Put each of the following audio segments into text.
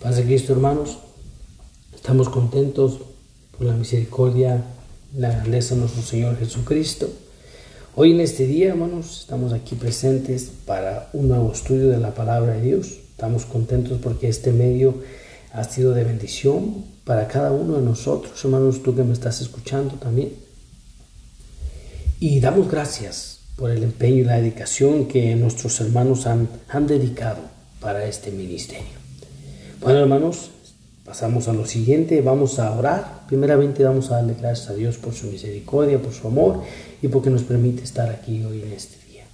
Padre Cristo, hermanos, estamos contentos por la misericordia, la grandeza de nuestro Señor Jesucristo. Hoy en este día, hermanos, estamos aquí presentes para un nuevo estudio de la palabra de Dios. Estamos contentos porque este medio ha sido de bendición para cada uno de nosotros, hermanos, tú que me estás escuchando también. Y damos gracias por el empeño y la dedicación que nuestros hermanos han, han dedicado para este ministerio. Bueno, hermanos, pasamos a lo siguiente, vamos a orar. Primeramente vamos a darle gracias a Dios por su misericordia, por su amor y porque nos permite estar aquí hoy en este día.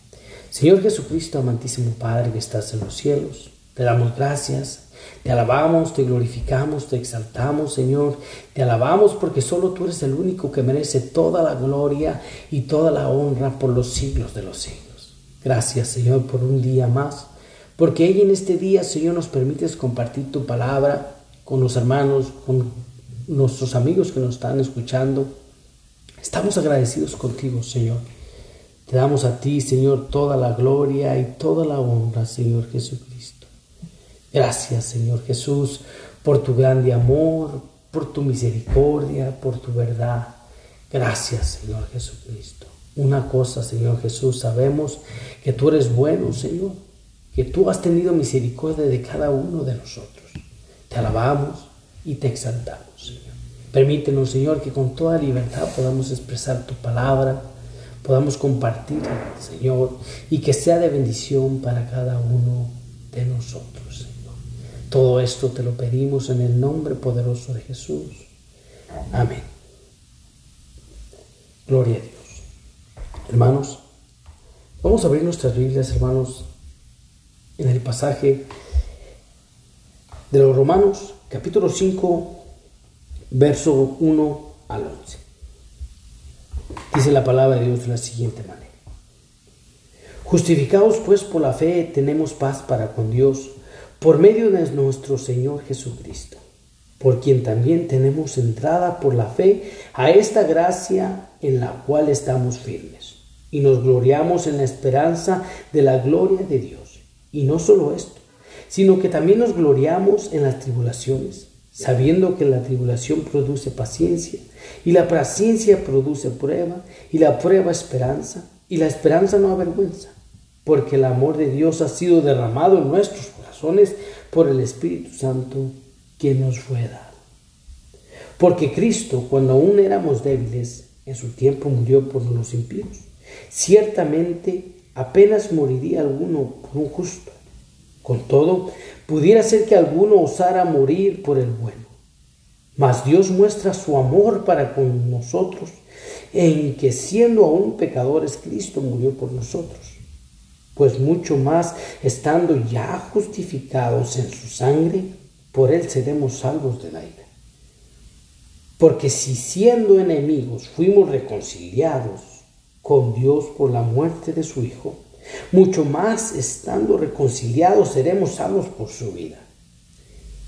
Señor Jesucristo, amantísimo Padre que estás en los cielos, te damos gracias, te alabamos, te glorificamos, te exaltamos, Señor. Te alabamos porque solo tú eres el único que merece toda la gloria y toda la honra por los siglos de los siglos. Gracias, Señor, por un día más porque ella en este día, Señor, nos permites compartir tu palabra con los hermanos, con nuestros amigos que nos están escuchando. Estamos agradecidos contigo, Señor. Te damos a ti, Señor, toda la gloria y toda la honra, Señor Jesucristo. Gracias, Señor Jesús, por tu grande amor, por tu misericordia, por tu verdad. Gracias, Señor Jesucristo. Una cosa, Señor Jesús, sabemos que tú eres bueno, Señor que tú has tenido misericordia de cada uno de nosotros. Te alabamos y te exaltamos, Señor. Permítenos, Señor, que con toda libertad podamos expresar tu palabra, podamos compartirla, Señor, y que sea de bendición para cada uno de nosotros, Señor. Todo esto te lo pedimos en el nombre poderoso de Jesús. Amén. Gloria a Dios. Hermanos, vamos a abrir nuestras Biblias, hermanos, en el pasaje de los Romanos, capítulo 5, verso 1 al 11. Dice la palabra de Dios de la siguiente manera. Justificados pues por la fe tenemos paz para con Dios por medio de nuestro Señor Jesucristo, por quien también tenemos entrada por la fe a esta gracia en la cual estamos firmes y nos gloriamos en la esperanza de la gloria de Dios. Y no solo esto, sino que también nos gloriamos en las tribulaciones, sabiendo que la tribulación produce paciencia, y la paciencia produce prueba, y la prueba esperanza, y la esperanza no avergüenza, porque el amor de Dios ha sido derramado en nuestros corazones por el Espíritu Santo que nos fue dado. Porque Cristo, cuando aún éramos débiles, en su tiempo murió por los impíos. Ciertamente apenas moriría alguno por un justo. Con todo, pudiera ser que alguno osara morir por el bueno. Mas Dios muestra su amor para con nosotros en que siendo aún pecadores, Cristo murió por nosotros. Pues mucho más, estando ya justificados en su sangre, por él seremos salvos de la ira. Porque si siendo enemigos fuimos reconciliados con Dios por la muerte de su Hijo, mucho más estando reconciliados seremos salvos por su vida.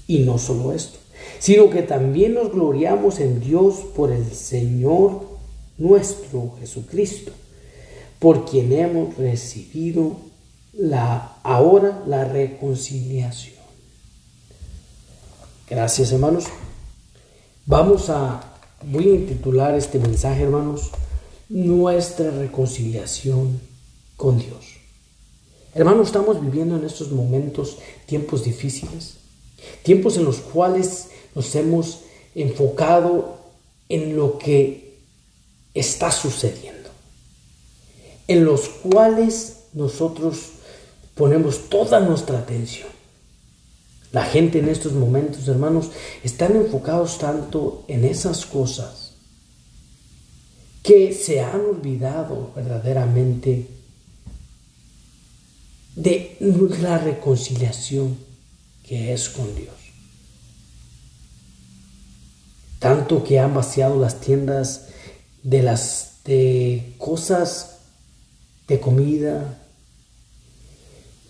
Y no solo esto, sino que también nos gloriamos en Dios por el Señor nuestro Jesucristo, por quien hemos recibido la ahora la reconciliación. Gracias, hermanos. Vamos a voy a intitular este mensaje, hermanos, nuestra reconciliación con Dios. Hermanos, estamos viviendo en estos momentos tiempos difíciles, tiempos en los cuales nos hemos enfocado en lo que está sucediendo, en los cuales nosotros ponemos toda nuestra atención. La gente en estos momentos, hermanos, están enfocados tanto en esas cosas que se han olvidado verdaderamente de la reconciliación que es con Dios. Tanto que han vaciado las tiendas de las de cosas de comida,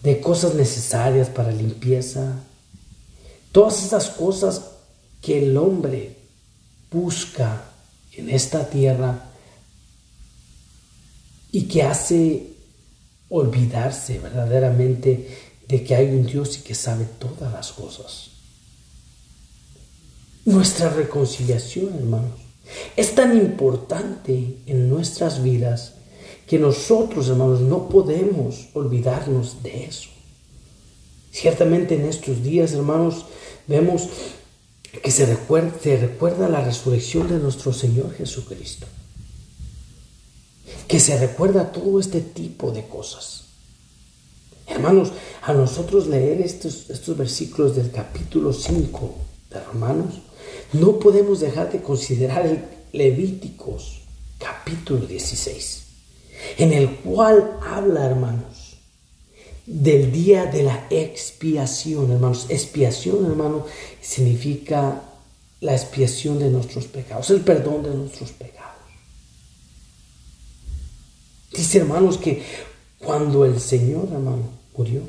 de cosas necesarias para limpieza, todas esas cosas que el hombre busca en esta tierra y que hace olvidarse verdaderamente de que hay un Dios y que sabe todas las cosas. Nuestra reconciliación, hermanos, es tan importante en nuestras vidas que nosotros, hermanos, no podemos olvidarnos de eso. Ciertamente en estos días, hermanos, vemos que se recuerda, se recuerda la resurrección de nuestro Señor Jesucristo. Que se recuerda todo este tipo de cosas. Hermanos, a nosotros leer estos, estos versículos del capítulo 5 de Romanos, no podemos dejar de considerar el Levíticos capítulo 16, en el cual habla, hermanos, del día de la expiación, hermanos. Expiación, hermano, significa la expiación de nuestros pecados, el perdón de nuestros pecados. Dice, hermanos, que cuando el Señor, hermano, murió,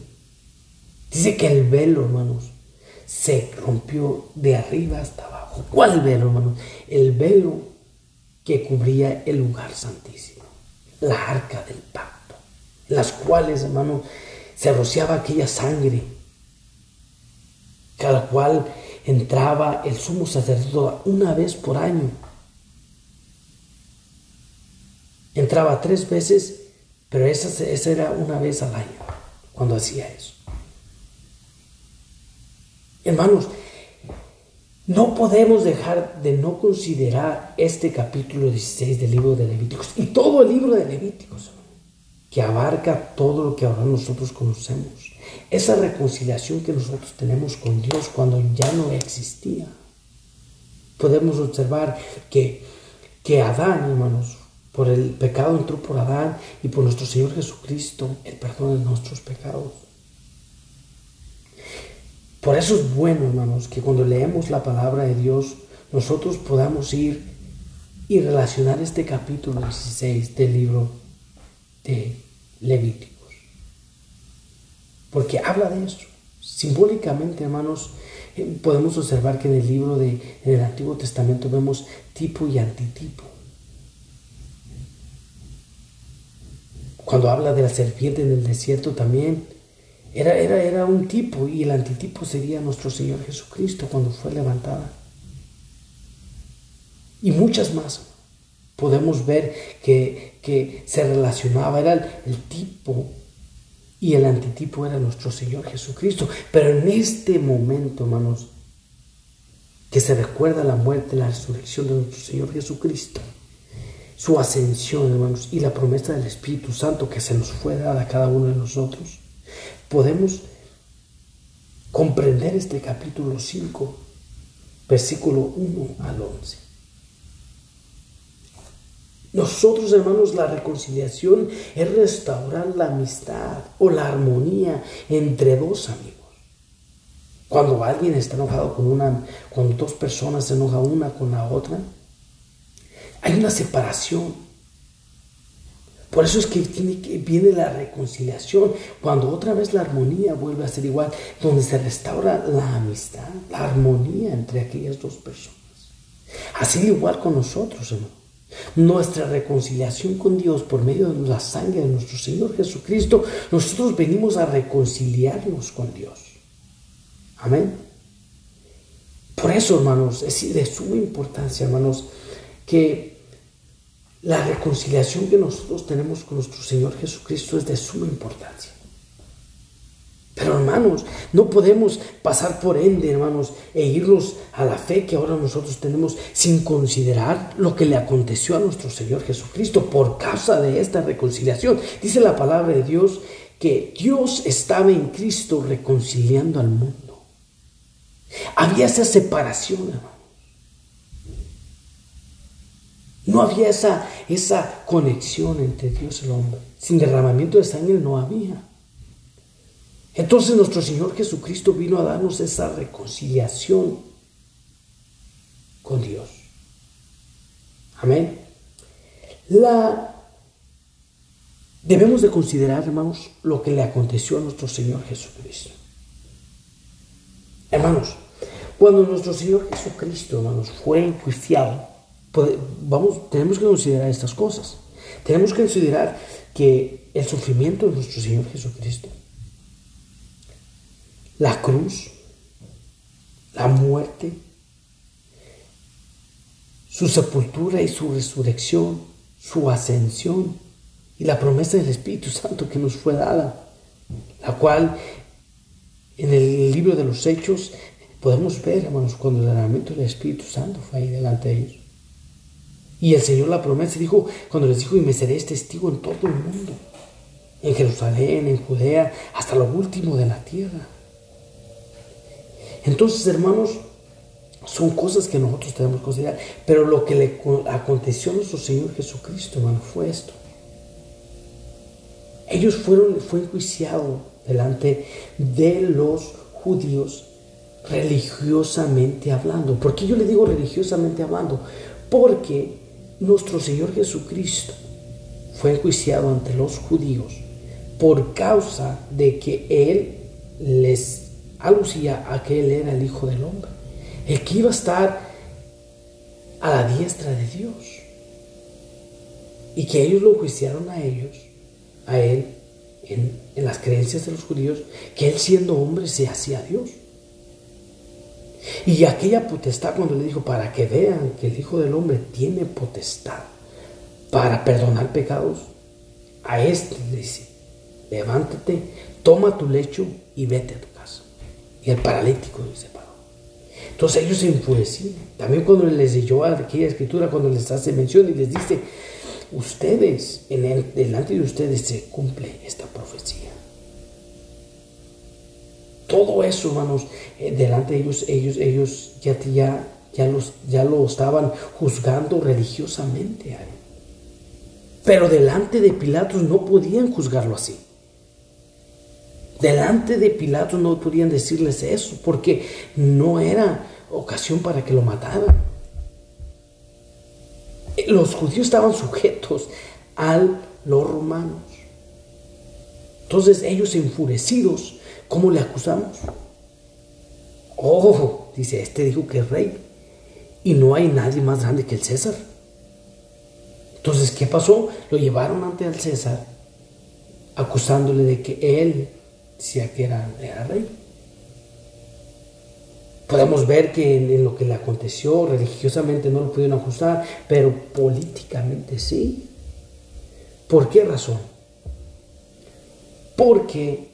dice que el velo, hermanos, se rompió de arriba hasta abajo. ¿Cuál velo, hermanos? El velo que cubría el lugar santísimo, la arca del pacto, las cuales, hermano, se rociaba aquella sangre, cada cual entraba el sumo sacerdote una vez por año. Entraba tres veces, pero esa, esa era una vez al año cuando hacía eso. Hermanos, no podemos dejar de no considerar este capítulo 16 del libro de Levíticos y todo el libro de Levíticos, que abarca todo lo que ahora nosotros conocemos. Esa reconciliación que nosotros tenemos con Dios cuando ya no existía. Podemos observar que, que Adán, hermanos, por el pecado entró por Adán y por nuestro Señor Jesucristo el perdón de nuestros pecados. Por eso es bueno, hermanos, que cuando leemos la palabra de Dios, nosotros podamos ir y relacionar este capítulo 16 del libro de Levíticos. Porque habla de eso. Simbólicamente, hermanos, eh, podemos observar que en el libro de, en el Antiguo Testamento vemos tipo y antitipo. Cuando habla de la serpiente en el desierto también era, era, era un tipo y el antitipo sería nuestro Señor Jesucristo cuando fue levantada. Y muchas más. Podemos ver que, que se relacionaba, era el, el tipo y el antitipo era nuestro Señor Jesucristo. Pero en este momento, hermanos, que se recuerda la muerte, la resurrección de nuestro Señor Jesucristo, su ascensión, hermanos, y la promesa del Espíritu Santo que se nos fue dada a cada uno de nosotros, podemos comprender este capítulo 5, versículo 1 al 11. Nosotros, hermanos, la reconciliación es restaurar la amistad o la armonía entre dos amigos. Cuando alguien está enojado con una, cuando dos personas se enojan una con la otra, hay una separación. Por eso es que, viene la reconciliación, cuando otra vez la armonía vuelve a ser igual, donde se restaura la amistad, la armonía entre aquellas dos personas. Así igual con nosotros, hermano. Nuestra reconciliación con Dios por medio de la sangre de nuestro Señor Jesucristo, nosotros venimos a reconciliarnos con Dios. Amén. Por eso, hermanos, es de suma importancia, hermanos, que la reconciliación que nosotros tenemos con nuestro Señor Jesucristo es de suma importancia. Pero hermanos, no podemos pasar por ende, hermanos, e irnos a la fe que ahora nosotros tenemos sin considerar lo que le aconteció a nuestro Señor Jesucristo por causa de esta reconciliación. Dice la palabra de Dios que Dios estaba en Cristo reconciliando al mundo. Había esa separación, hermanos. No había esa, esa conexión entre Dios y el hombre. Sin derramamiento de sangre no había. Entonces nuestro Señor Jesucristo vino a darnos esa reconciliación con Dios. Amén. La debemos de considerar, hermanos, lo que le aconteció a nuestro Señor Jesucristo. Hermanos, cuando nuestro Señor Jesucristo, hermanos, fue enjuiciado, vamos, tenemos que considerar estas cosas. Tenemos que considerar que el sufrimiento de nuestro Señor Jesucristo, la cruz, la muerte, su sepultura y su resurrección, su ascensión y la promesa del Espíritu Santo que nos fue dada, la cual en el libro de los Hechos podemos ver, hermanos, cuando el derramamiento del Espíritu Santo fue ahí delante de ellos. Y el Señor la promesa dijo, cuando les dijo, y me seréis testigo en todo el mundo, en Jerusalén, en Judea, hasta lo último de la tierra. Entonces, hermanos, son cosas que nosotros tenemos que considerar. Pero lo que le aconteció a nuestro Señor Jesucristo, hermano, fue esto. Ellos fueron, fue enjuiciado delante de los judíos religiosamente hablando. ¿Por qué yo le digo religiosamente hablando? Porque nuestro Señor Jesucristo fue enjuiciado ante los judíos por causa de que Él les alucía a que Él era el Hijo del Hombre el que iba a estar a la diestra de Dios. Y que ellos lo juiciaron a ellos, a él, en, las creencias de los judíos, que él siendo hombre se hacía Dios. Y aquella potestad cuando le dijo, para que vean que el Hijo del Hombre tiene potestad para perdonar pecados, a este le dice, levántate, toma tu lecho y vete a tu casa. Y el paralítico dice, entonces ellos se enfurecían. También cuando les leyó aquella escritura, cuando les hace mención y les dice, ustedes, en el, delante de ustedes se cumple esta profecía. Todo eso, hermanos, eh, delante de ellos, ellos, ellos ya, ya, ya, los, ya lo estaban juzgando religiosamente Pero delante de Pilatos no podían juzgarlo así. Delante de Pilato no podían decirles eso porque no era ocasión para que lo mataran. Los judíos estaban sujetos a los romanos. Entonces ellos enfurecidos, ¿cómo le acusamos? Oh, dice, este dijo que es rey y no hay nadie más grande que el César. Entonces, ¿qué pasó? Lo llevaron ante el César acusándole de que él decía que era, rey. Podemos ver que en, lo que le aconteció religiosamente no lo pudieron ajustar, pero políticamente sí. ¿Por qué razón? Porque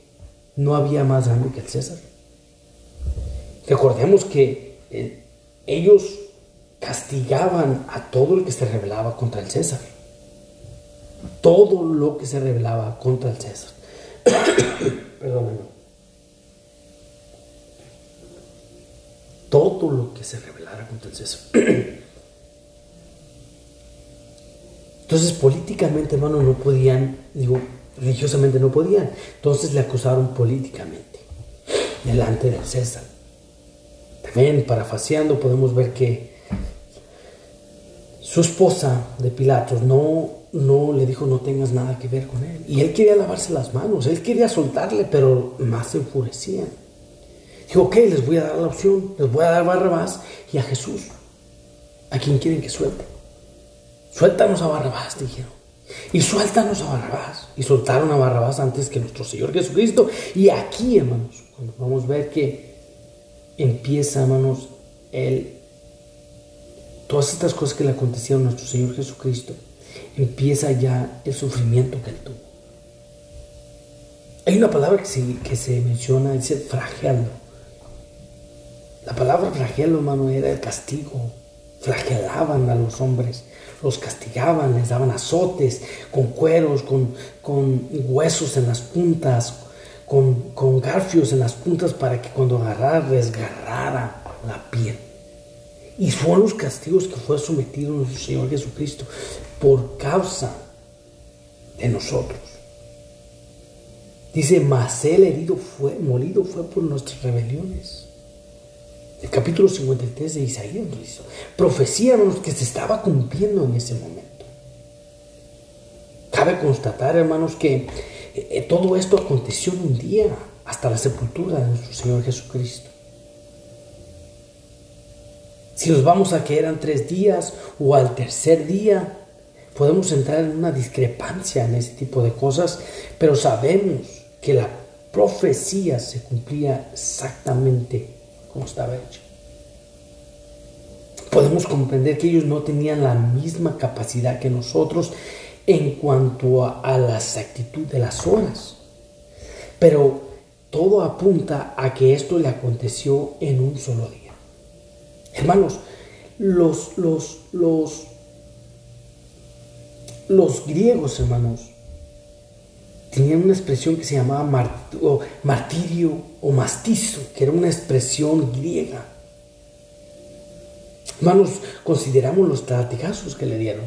no había más grande que el César. Recordemos que eh, ellos castigaban a todo el que se rebelaba contra el César. Todo lo que se rebelaba contra el César. Perdóname. Todo lo que se revelara contra el César. Entonces, políticamente, hermano, no podían, digo, religiosamente no podían. Entonces le acusaron políticamente delante del César. También, parafaseando, podemos ver que su esposa de Pilatos no no le dijo no tengas nada que ver con él. Y él quería lavarse las manos, él quería soltarle, pero más se enfurecían. Dijo, ok, les voy a dar la opción, les voy a dar Barrabás y a Jesús. ¿A quién quieren que suelte? Suéltanos a Barrabás, dijeron. Y suéltanos a Barrabás. Y soltaron a Barrabás antes que nuestro Señor Jesucristo. Y aquí, hermanos, cuando vamos a ver que empieza, hermanos, el, todas estas cosas que le acontecieron a nuestro Señor Jesucristo empieza ya el sufrimiento que él tuvo. Hay una palabra que se, que se menciona, dice flagelo. La palabra flagelo, hermano, era el castigo. Flagelaban a los hombres, los castigaban, les daban azotes con cueros, con, con huesos en las puntas, con, con garfios en las puntas para que cuando agarrara, desgarrara la piel. Y fueron los castigos que fue sometido nuestro Señor Jesucristo por causa de nosotros. Dice, mas el herido fue, molido fue por nuestras rebeliones. El capítulo 53 de Isaías nos dice, profecía que se estaba cumpliendo en ese momento. Cabe constatar, hermanos, que eh, todo esto aconteció en un día, hasta la sepultura de nuestro Señor Jesucristo. Si nos vamos a que eran tres días o al tercer día, podemos entrar en una discrepancia en ese tipo de cosas, pero sabemos que la profecía se cumplía exactamente como estaba hecho. podemos comprender que ellos no tenían la misma capacidad que nosotros en cuanto a, la exactitud de las horas. Pero todo apunta a que esto le aconteció en un solo día. Hermanos, los, los, los, los griegos, hermanos, tenían una expresión que se llamaba martirio o mastizo, que era una expresión griega. Hermanos, consideramos los latigazos que le dieron.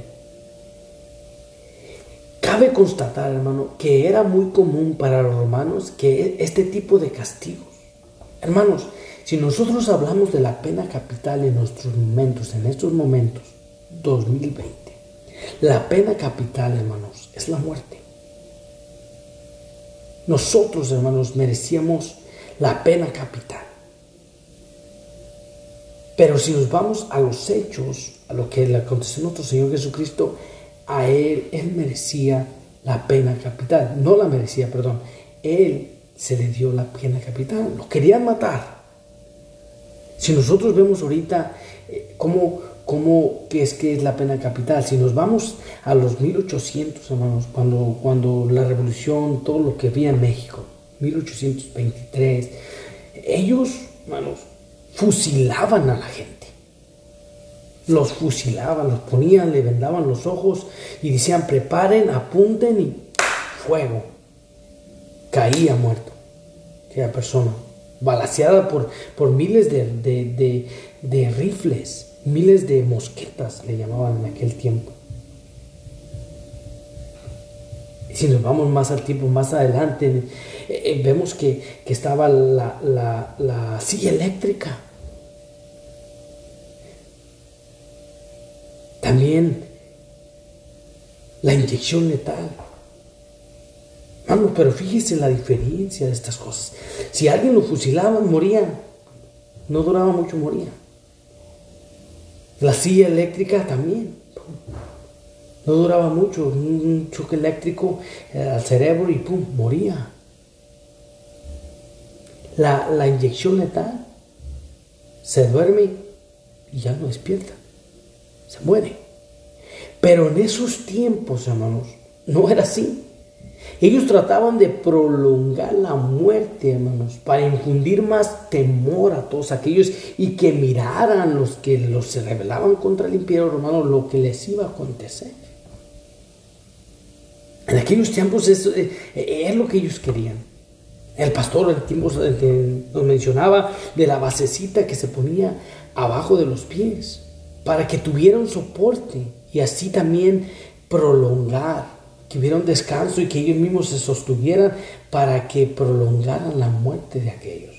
Cabe constatar, hermano, que era muy común para los romanos que este tipo de castigos. Hermanos, si nosotros hablamos de la pena capital en nuestros momentos, en estos momentos, 2020, la pena capital, hermanos, es la muerte. Nosotros, hermanos, merecíamos la pena capital. Pero si nos vamos a los hechos, a lo que le aconteció a nuestro Señor Jesucristo, a Él, Él merecía la pena capital. No la merecía, perdón. Él se le dio la pena capital. Lo querían matar. Si nosotros vemos ahorita eh, cómo, cómo es que es la pena capital, si nos vamos a los 1800, hermanos, cuando, cuando la revolución, todo lo que había en México, 1823, ellos, hermanos, fusilaban a la gente. Los fusilaban, los ponían, le vendaban los ojos y decían, preparen, apunten y fuego. Caía muerto aquella persona, balaseada por, por miles de, de rifles, miles de mosquetas, le llamaban en aquel tiempo. si nos vamos más al tiempo, más adelante, eh, eh, vemos que, estaba la, silla eléctrica. También la inyección letal. Vamos, pero fíjese la diferencia de estas cosas. Si alguien lo fusilaba, moría. No duraba mucho, moría. La silla eléctrica también. No duraba mucho, un choque eléctrico eh, al cerebro y pum, moría. La, la inyección letal se duerme y ya no despierta, se muere. Pero en esos tiempos, hermanos, no era así. Ellos trataban de prolongar la muerte, hermanos, para infundir más temor a todos aquellos y que miraran los que los se rebelaban contra el imperio romano lo que les iba a acontecer. En aquellos tiempos es, eh, es lo que ellos querían. El pastor el tiempo nos mencionaba de la basecita que se ponía abajo de los pies para que tuviera un soporte y así también prolongar, que hubiera descanso y que ellos mismos se sostuvieran para que prolongaran la muerte de aquellos.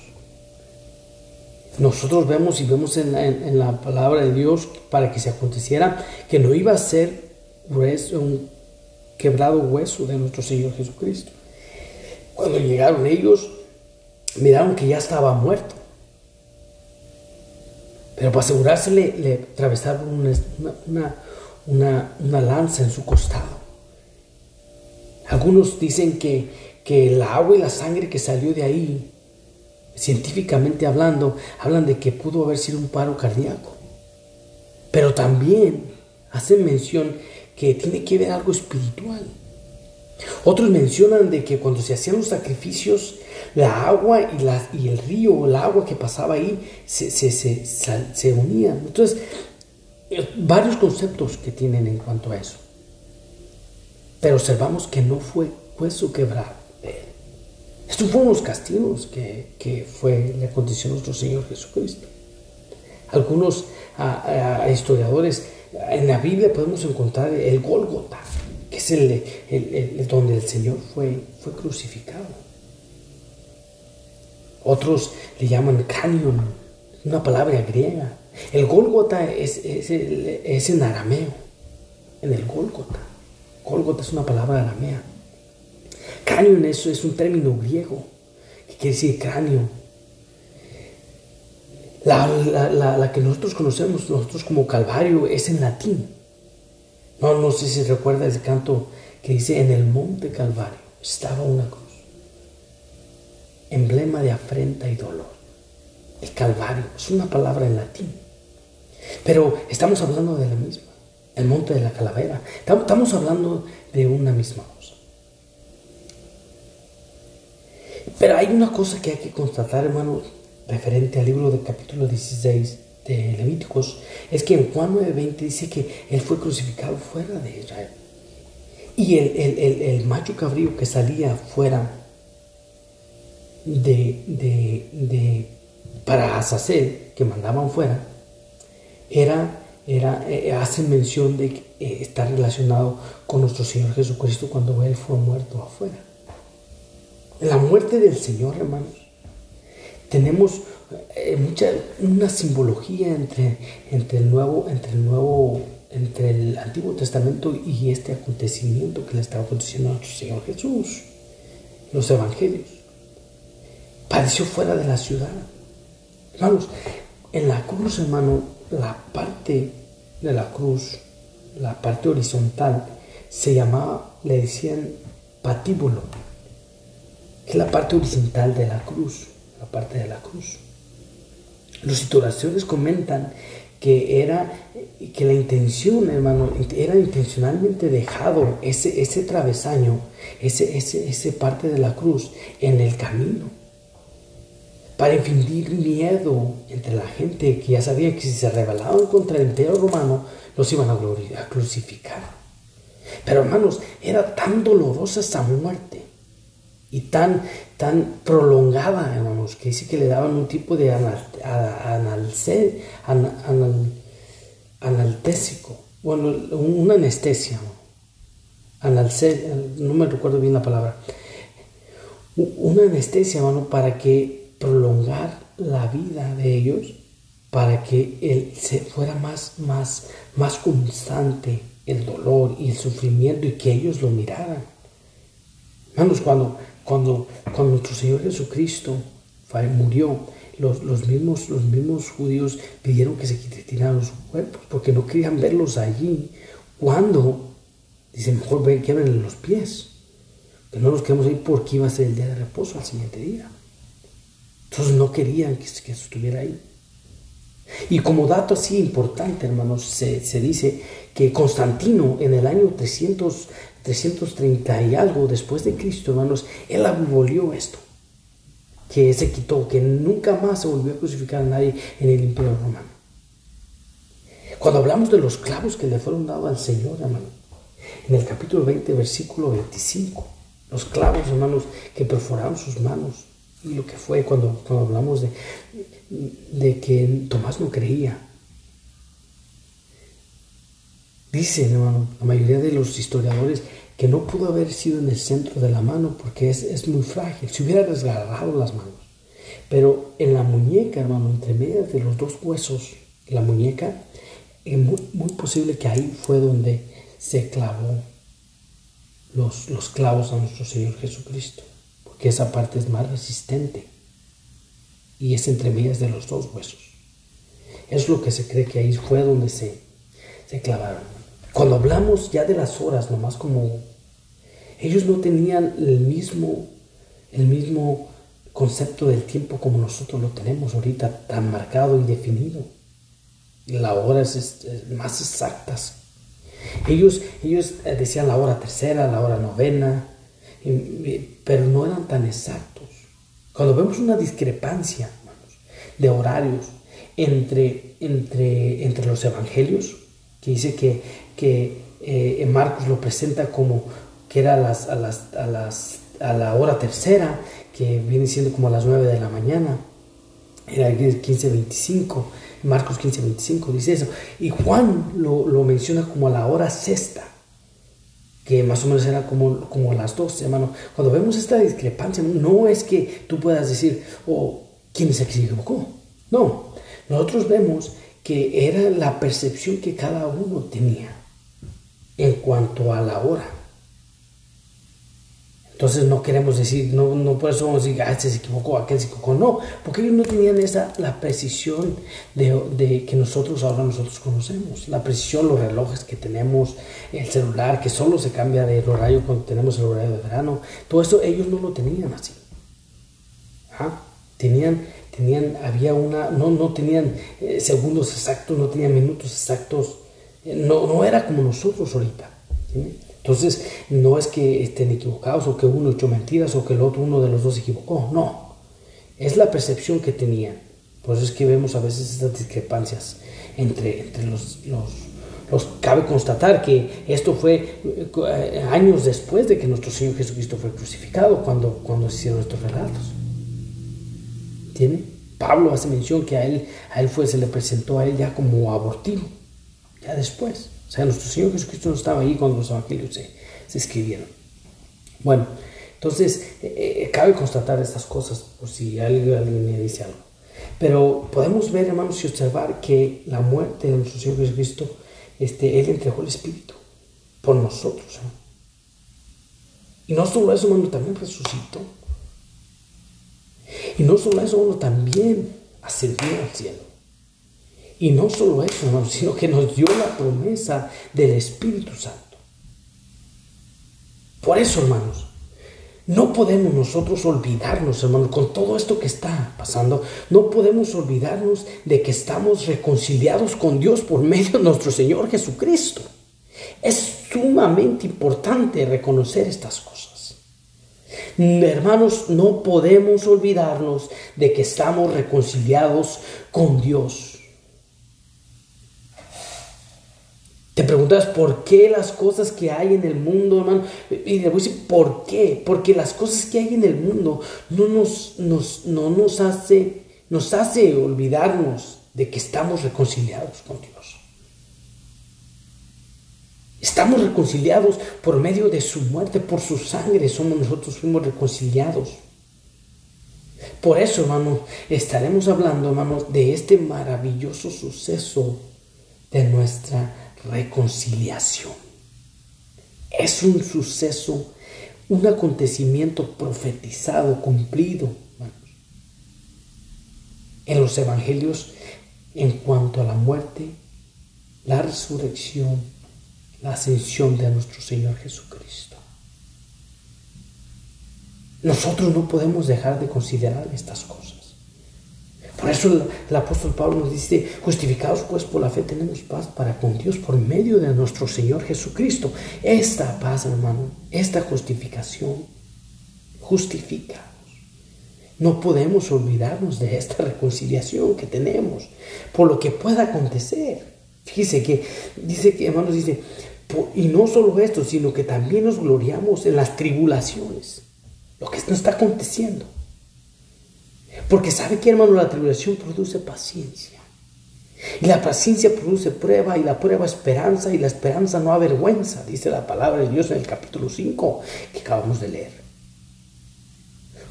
Nosotros vemos y vemos en la, palabra de Dios para que se aconteciera que no iba a ser un quebrado hueso de nuestro Señor Jesucristo. Cuando llegaron ellos, miraron que ya estaba muerto. Pero para asegurarse le, atravesaron una, lanza en su costado. Algunos dicen que, que el agua y la sangre que salió de ahí, científicamente hablando, hablan de que pudo haber sido un paro cardíaco. Pero también hacen mención que tiene que ver algo espiritual. Otros mencionan de que cuando se hacían los sacrificios, la agua y, la, y el río, el agua que pasaba ahí, se, se, se, se unían. Entonces, eh, varios conceptos que tienen en cuanto a eso. Pero observamos que no fue hueso quebrado de él. Estos fueron los castigos que, que fue la condición de nuestro Señor Jesucristo. Algunos historiadores en la Biblia podemos encontrar el Gólgota, que es el, donde el Señor fue, fue crucificado. Otros le llaman Canyon, una palabra griega. El Gólgota es, es, en arameo, en el Gólgota. Gólgota es una palabra aramea. Canyon eso es un término griego que quiere decir cráneo. La, que nosotros conocemos, nosotros como Calvario, es en latín. No, no sé si recuerda ese canto que dice, en el monte Calvario estaba una cruz, emblema de afrenta y dolor. El Calvario es una palabra en latín. Pero estamos hablando de la misma, el monte de la calavera. Estamos hablando de una misma cosa. Pero hay una cosa que hay que constatar, hermano, referente al libro del capítulo 16 de Levíticos, es que en Juan 9:20 dice que él fue crucificado fuera de Israel. Y el, macho cabrío que salía fuera de, de, para Azazel, que mandaban fuera, era, era, eh, hace mención de que eh, está relacionado con nuestro Señor Jesucristo cuando Él fue muerto afuera. La muerte del Señor, hermanos, tenemos eh, mucha, una simbología entre, entre, el nuevo, entre el nuevo, entre el Antiguo Testamento y este acontecimiento que le estaba aconteciendo a nuestro Señor Jesús. Los evangelios. Padeció fuera de la ciudad. Hermanos, en la cruz, hermano, la parte de la cruz, la parte horizontal, se llamaba, le decían patíbulo, que es la parte horizontal de la cruz, la parte de la cruz. Los historiadores comentan que era que la intención, hermano, era intencionalmente dejado ese, ese travesaño, ese, ese, ese parte de la cruz en el camino para infundir miedo entre la gente que ya sabía que si se rebelaban contra el imperio romano, los iban a, a crucificar. Pero hermanos, era tan dolorosa esa muerte y tan, tan prolongada, hermanos, que dice que le daban un tipo de analtésico, bueno, una anestesia, no me recuerdo bien la palabra, una anestesia, hermano, para que prolongar la vida de ellos para que él se fuera más, más, más constante el dolor y el sufrimiento y que ellos lo miraran. Hermanos, cuando, cuando, nuestro Señor Jesucristo murió, los, los, mismos, los mismos judíos pidieron que se quitaran sus cuerpos porque no querían verlos allí. Cuando, dicen, mejor ven, en los pies, que no nos queremos ir porque iba a ser el día de reposo al siguiente día. No querían que, estuviera ahí. Y como dato así importante, hermanos, se, dice que Constantino en el año 300, 330 y algo después de Cristo, hermanos, él abolió esto. Que se quitó, que nunca más se volvió a crucificar a nadie en el imperio romano. Cuando hablamos de los clavos que le fueron dados al Señor, hermano, en el capítulo 20, versículo 25, los clavos, hermanos, que perforaron sus manos, lo que fue cuando, cuando hablamos de, de que Tomás no creía. Dicen, hermano, la mayoría de los historiadores que no pudo haber sido en el centro de la mano porque es, es muy frágil. Se hubiera desgarrado las manos. Pero en la muñeca, hermano, entre medias de los dos huesos, la muñeca, es muy, muy posible que ahí fue donde se clavó los, los clavos a nuestro Señor Jesucristo que esa parte es más resistente y es entre medias de los dos huesos. Es lo que se cree que ahí fue donde se, se clavaron. Cuando hablamos ya de las horas, nomás como ellos no tenían el mismo, el mismo concepto del tiempo como nosotros lo tenemos ahorita, tan marcado y definido. La hora es, más exactas. Ellos, ellos decían la hora tercera, la hora novena, pero no eran tan exactos. Cuando vemos una discrepancia de horarios entre, entre, entre los evangelios, que dice que, que eh, Marcos lo presenta como que era a, las, a, las, a, las, a la hora tercera, que viene siendo como a las 9 de la mañana, era el 15.25, Marcos 15.25 dice eso, y Juan lo, lo menciona como a la hora sexta, que más o menos era como, como las dos, hermano. Cuando vemos esta discrepancia, no es que tú puedas decir, oh, ¿quién se equivocó? No, nosotros vemos que era la percepción que cada uno tenía en cuanto a la hora. Entonces no queremos decir, no, no por decir, ah, este se equivocó, aquel se equivocó, no, porque ellos no tenían esa, la precisión de, de, que nosotros ahora nosotros conocemos, la precisión, los relojes que tenemos, el celular, que solo se cambia de horario cuando tenemos el horario de verano, todo eso ellos no lo tenían así. Tenían, tenían, había una, no, no tenían eh, segundos exactos, no tenían minutos exactos, eh, no, no era como nosotros ahorita. Entonces, no es que estén equivocados o que uno echó mentiras o que el otro, uno de los dos se equivocó, no. Es la percepción que tenían. Por eso es que vemos a veces estas discrepancias entre, entre los, los, Cabe constatar que esto fue eh, años después de que nuestro Señor Jesucristo fue crucificado, cuando, cuando hicieron estos relatos. ¿Tiene? Pablo hace mención que a él, a él fue, se le presentó a él ya como abortivo, ya después. O sea, nuestro Señor Jesucristo no estaba ahí cuando los evangelios se, escribieron. Bueno, entonces eh, eh, cabe constatar estas cosas por si alguien, alguien dice algo. Pero podemos ver, hermanos, y observar que la muerte de nuestro Señor Jesucristo, este, Él entregó el Espíritu por nosotros. Y no solo eso, hermano, también resucitó. Y no solo eso, hermano, también ascendió al cielo. Y no solo eso, sino que nos dio la promesa del Espíritu Santo. Por eso, hermanos, no podemos nosotros olvidarnos, hermano, con todo esto que está pasando, no podemos olvidarnos de que estamos reconciliados con Dios por medio de nuestro Señor Jesucristo. Es sumamente importante reconocer estas cosas. Hermanos, no podemos olvidarnos de que estamos reconciliados con Dios. Te preguntas por qué las cosas que hay en el mundo, hermano. Y le voy a decir, ¿por qué? Porque las cosas que hay en el mundo no nos, nos, no nos, hace, nos hace olvidarnos de que estamos reconciliados con Dios. Estamos reconciliados por medio de su muerte, por su sangre. Somos nosotros fuimos reconciliados. Por eso, hermano, estaremos hablando, hermano, de este maravilloso suceso de nuestra reconciliación. Es un suceso, un acontecimiento profetizado, cumplido en los evangelios en cuanto a la muerte, la resurrección, la ascensión de nuestro Señor Jesucristo. Nosotros no podemos dejar de considerar estas cosas. Por eso el, apóstol Pablo nos dice, justificados pues por la fe tenemos paz para con Dios por medio de nuestro Señor Jesucristo. Esta paz, hermano, esta justificación, justifica. No podemos olvidarnos de esta reconciliación que tenemos por lo que pueda acontecer. Fíjese que dice que, hermanos, dice, y no solo esto, sino que también nos gloriamos en las tribulaciones, lo que nos está aconteciendo. Porque sabe que hermano, la tribulación produce paciencia. Y la paciencia produce prueba y la prueba esperanza y la esperanza no avergüenza, dice la palabra de Dios en el capítulo 5 que acabamos de leer.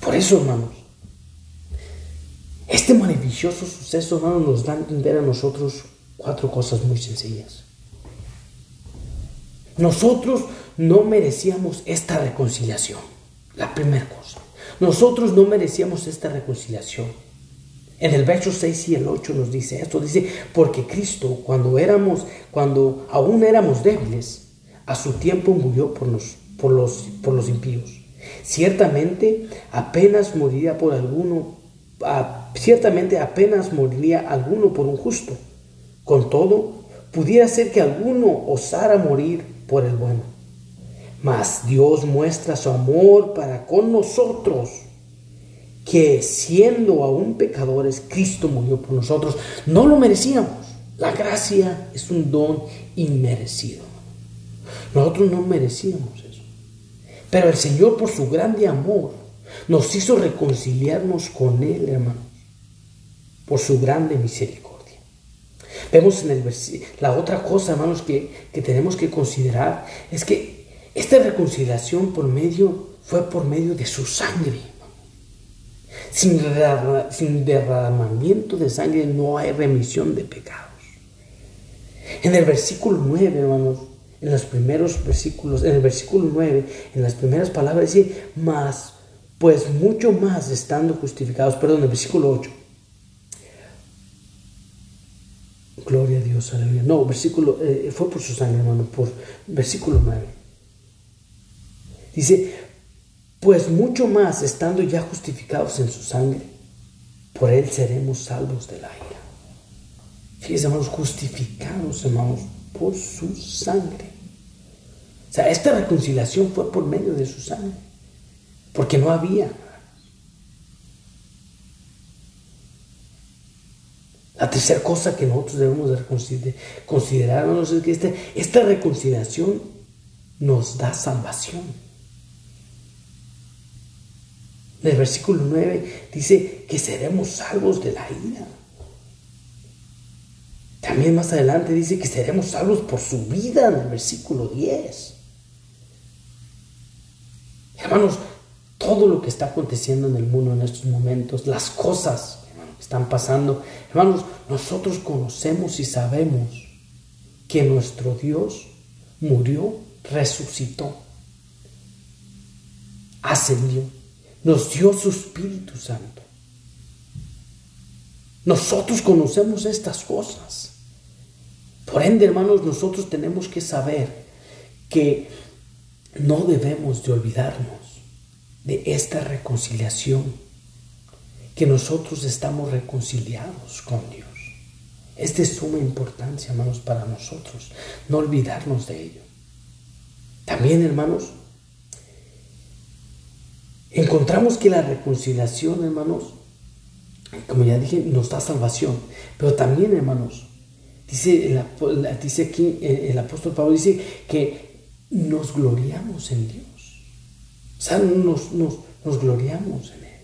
Por eso, hermanos, este maravilloso suceso, hermanos, nos da a entender a nosotros cuatro cosas muy sencillas. Nosotros no merecíamos esta reconciliación, la primera cosa. Nosotros no merecíamos esta reconciliación. En el verso 6 y el 8 nos dice esto, dice, porque Cristo cuando éramos, cuando aún éramos débiles, a su tiempo murió por los, por los, por los impíos. Ciertamente apenas moriría por alguno, ciertamente apenas moriría alguno por un justo. Con todo, pudiera ser que alguno osara morir por el bueno. Mas Dios muestra su amor para con nosotros, que siendo aún pecadores, Cristo murió por nosotros. No lo merecíamos. La gracia es un don inmerecido. Nosotros no merecíamos eso. Pero el Señor, por su grande amor, nos hizo reconciliarnos con Él, hermanos, por su grande misericordia. Vemos en el la otra cosa, hermanos, que, que tenemos que considerar es que esta reconciliación por medio fue por medio de su sangre. Sin, derramamiento de sangre no hay remisión de pecados. En el versículo 9, hermanos, en los primeros versículos, en el versículo 9, en las primeras palabras dice, más, pues mucho más estando justificados, perdón, el versículo 8. Gloria a Dios, aleluya. No, versículo, eh, fue por su sangre, hermano, por versículo 9. Dice, pues mucho más estando ya justificados en su sangre, por él seremos salvos de la ira. Fíjense, hermanos, justificados, hermanos, por su sangre. O sea, esta reconciliación fue por medio de su sangre, porque no había. La tercera cosa que nosotros debemos de considerar, es que este, esta reconciliación nos da salvación. En el versículo 9 dice que seremos salvos de la ira. También más adelante dice que seremos salvos por su vida en el versículo 10. Hermanos, todo lo que está aconteciendo en el mundo en estos momentos, las cosas que están pasando, hermanos, nosotros conocemos y sabemos que nuestro Dios murió, resucitó, ascendió, nos dio su Espíritu Santo. Nosotros conocemos estas cosas. Por ende, hermanos, nosotros tenemos que saber que no debemos de olvidarnos de esta reconciliación, que nosotros estamos reconciliados con Dios. Es de suma importancia, hermanos, para nosotros, no olvidarnos de ello. También, hermanos, encontramos que la reconciliación, hermanos, como ya dije, nos da salvación. Pero también, hermanos, dice, dice aquí el apóstol Pablo, dice que nos gloriamos en Dios. O sea, nos, nos, gloriamos en Él.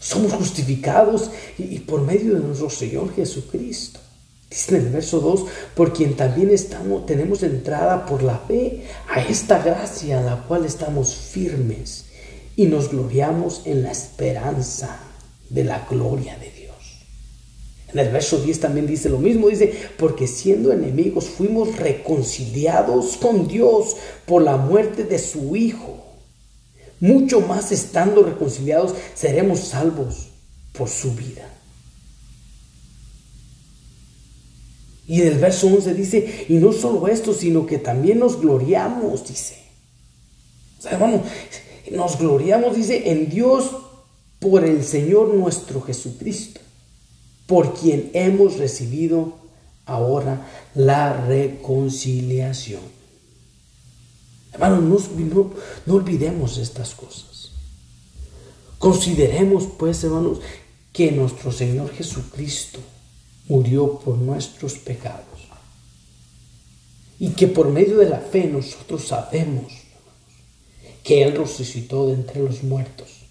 Somos justificados y, por medio de nuestro Señor Jesucristo. Dice en el verso 2, por quien también estamos, tenemos entrada por la fe a esta gracia en la cual estamos firmes y nos gloriamos en la esperanza de la gloria de Dios. En el verso 10 también dice lo mismo, dice, porque siendo enemigos fuimos reconciliados con Dios por la muerte de su Hijo. Mucho más estando reconciliados seremos salvos por su vida. Y en el verso 11 dice, y no solo esto, sino que también nos gloriamos, dice. O sea, hermano, nos gloriamos, dice, en Dios por el Señor nuestro Jesucristo, por quien hemos recibido ahora la reconciliación. Hermanos, no, no, olvidemos estas cosas. Consideremos, pues, hermanos, que nuestro Señor Jesucristo murió por nuestros pecados. Y que por medio de la fe nosotros sabemos que Él resucitó de entre los muertos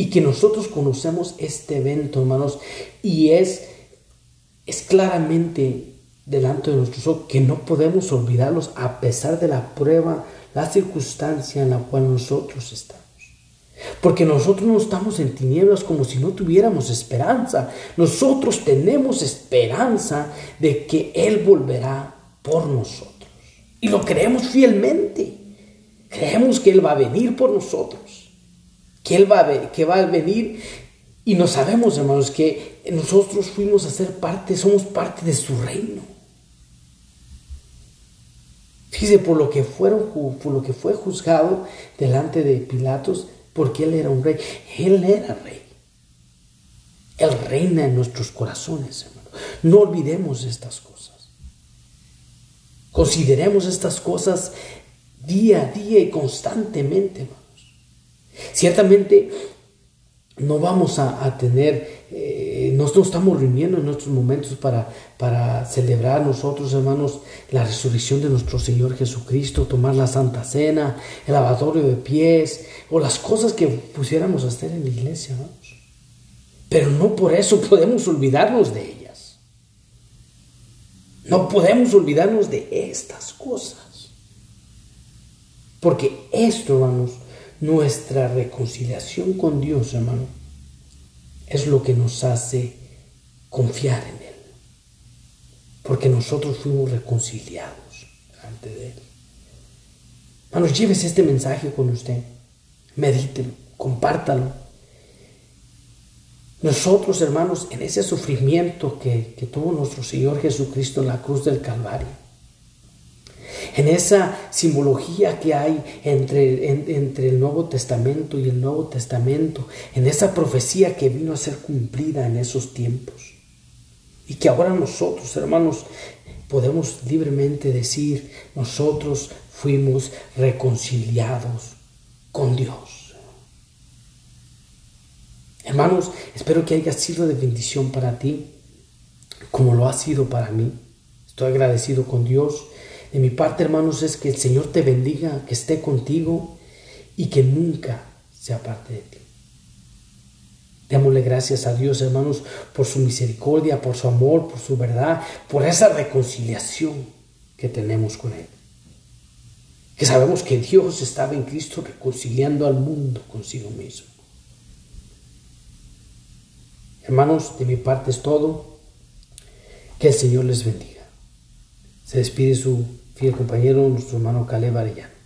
y que nosotros conocemos este evento, hermanos, y es, es claramente delante de nuestros ojos que no podemos olvidarlos a pesar de la prueba, la circunstancia en la cual nosotros estamos. Porque nosotros no estamos en tinieblas como si no tuviéramos esperanza. Nosotros tenemos esperanza de que Él volverá por nosotros. Y lo creemos fielmente. Creemos que Él va a venir por nosotros que Él va a, que va a venir y no sabemos, hermanos, que nosotros fuimos a ser parte, somos parte de su reino. Fíjese, por lo que, fueron, por lo que fue juzgado delante de Pilatos, porque Él era un rey. Él era rey. Él reina en nuestros corazones, hermanos. No olvidemos estas cosas. Consideremos estas cosas día a día y constantemente, hermanos. Ciertamente no vamos a, tener, eh, nosotros estamos reuniendo en nuestros momentos para, para celebrar nosotros, hermanos, la resurrección de nuestro Señor Jesucristo, tomar la Santa Cena, el lavatorio de pies, o las cosas que pusiéramos a hacer en la iglesia, hermanos. Pero no por eso podemos olvidarnos de ellas. No podemos olvidarnos de estas cosas. Porque esto, hermanos, nuestra reconciliación con Dios, hermano, es lo que nos hace confiar en Él. Porque nosotros fuimos reconciliados ante Él. Hermanos, llévese este mensaje con usted. Medítelo, compártalo. Nosotros, hermanos, en ese sufrimiento que, que tuvo nuestro Señor Jesucristo en la cruz del Calvario, en esa simbología que hay entre, entre el Nuevo Testamento y el Nuevo Testamento, en esa profecía que vino a ser cumplida en esos tiempos. Y que ahora nosotros, hermanos, podemos libremente decir, nosotros fuimos reconciliados con Dios. Hermanos, espero que haya sido de bendición para ti, como lo ha sido para mí. Estoy agradecido con Dios de mi parte, hermanos, es que el Señor te bendiga, que esté contigo y que nunca se aparte de ti. Démosle gracias a Dios, hermanos, por su misericordia, por su amor, por su verdad, por esa reconciliación que tenemos con Él. Que sabemos que Dios estaba en Cristo reconciliando al mundo consigo mismo. Hermanos, de mi parte es todo. Que el Señor les bendiga. Se despide su fiel compañero, nuestro hermano Caleb Arellano.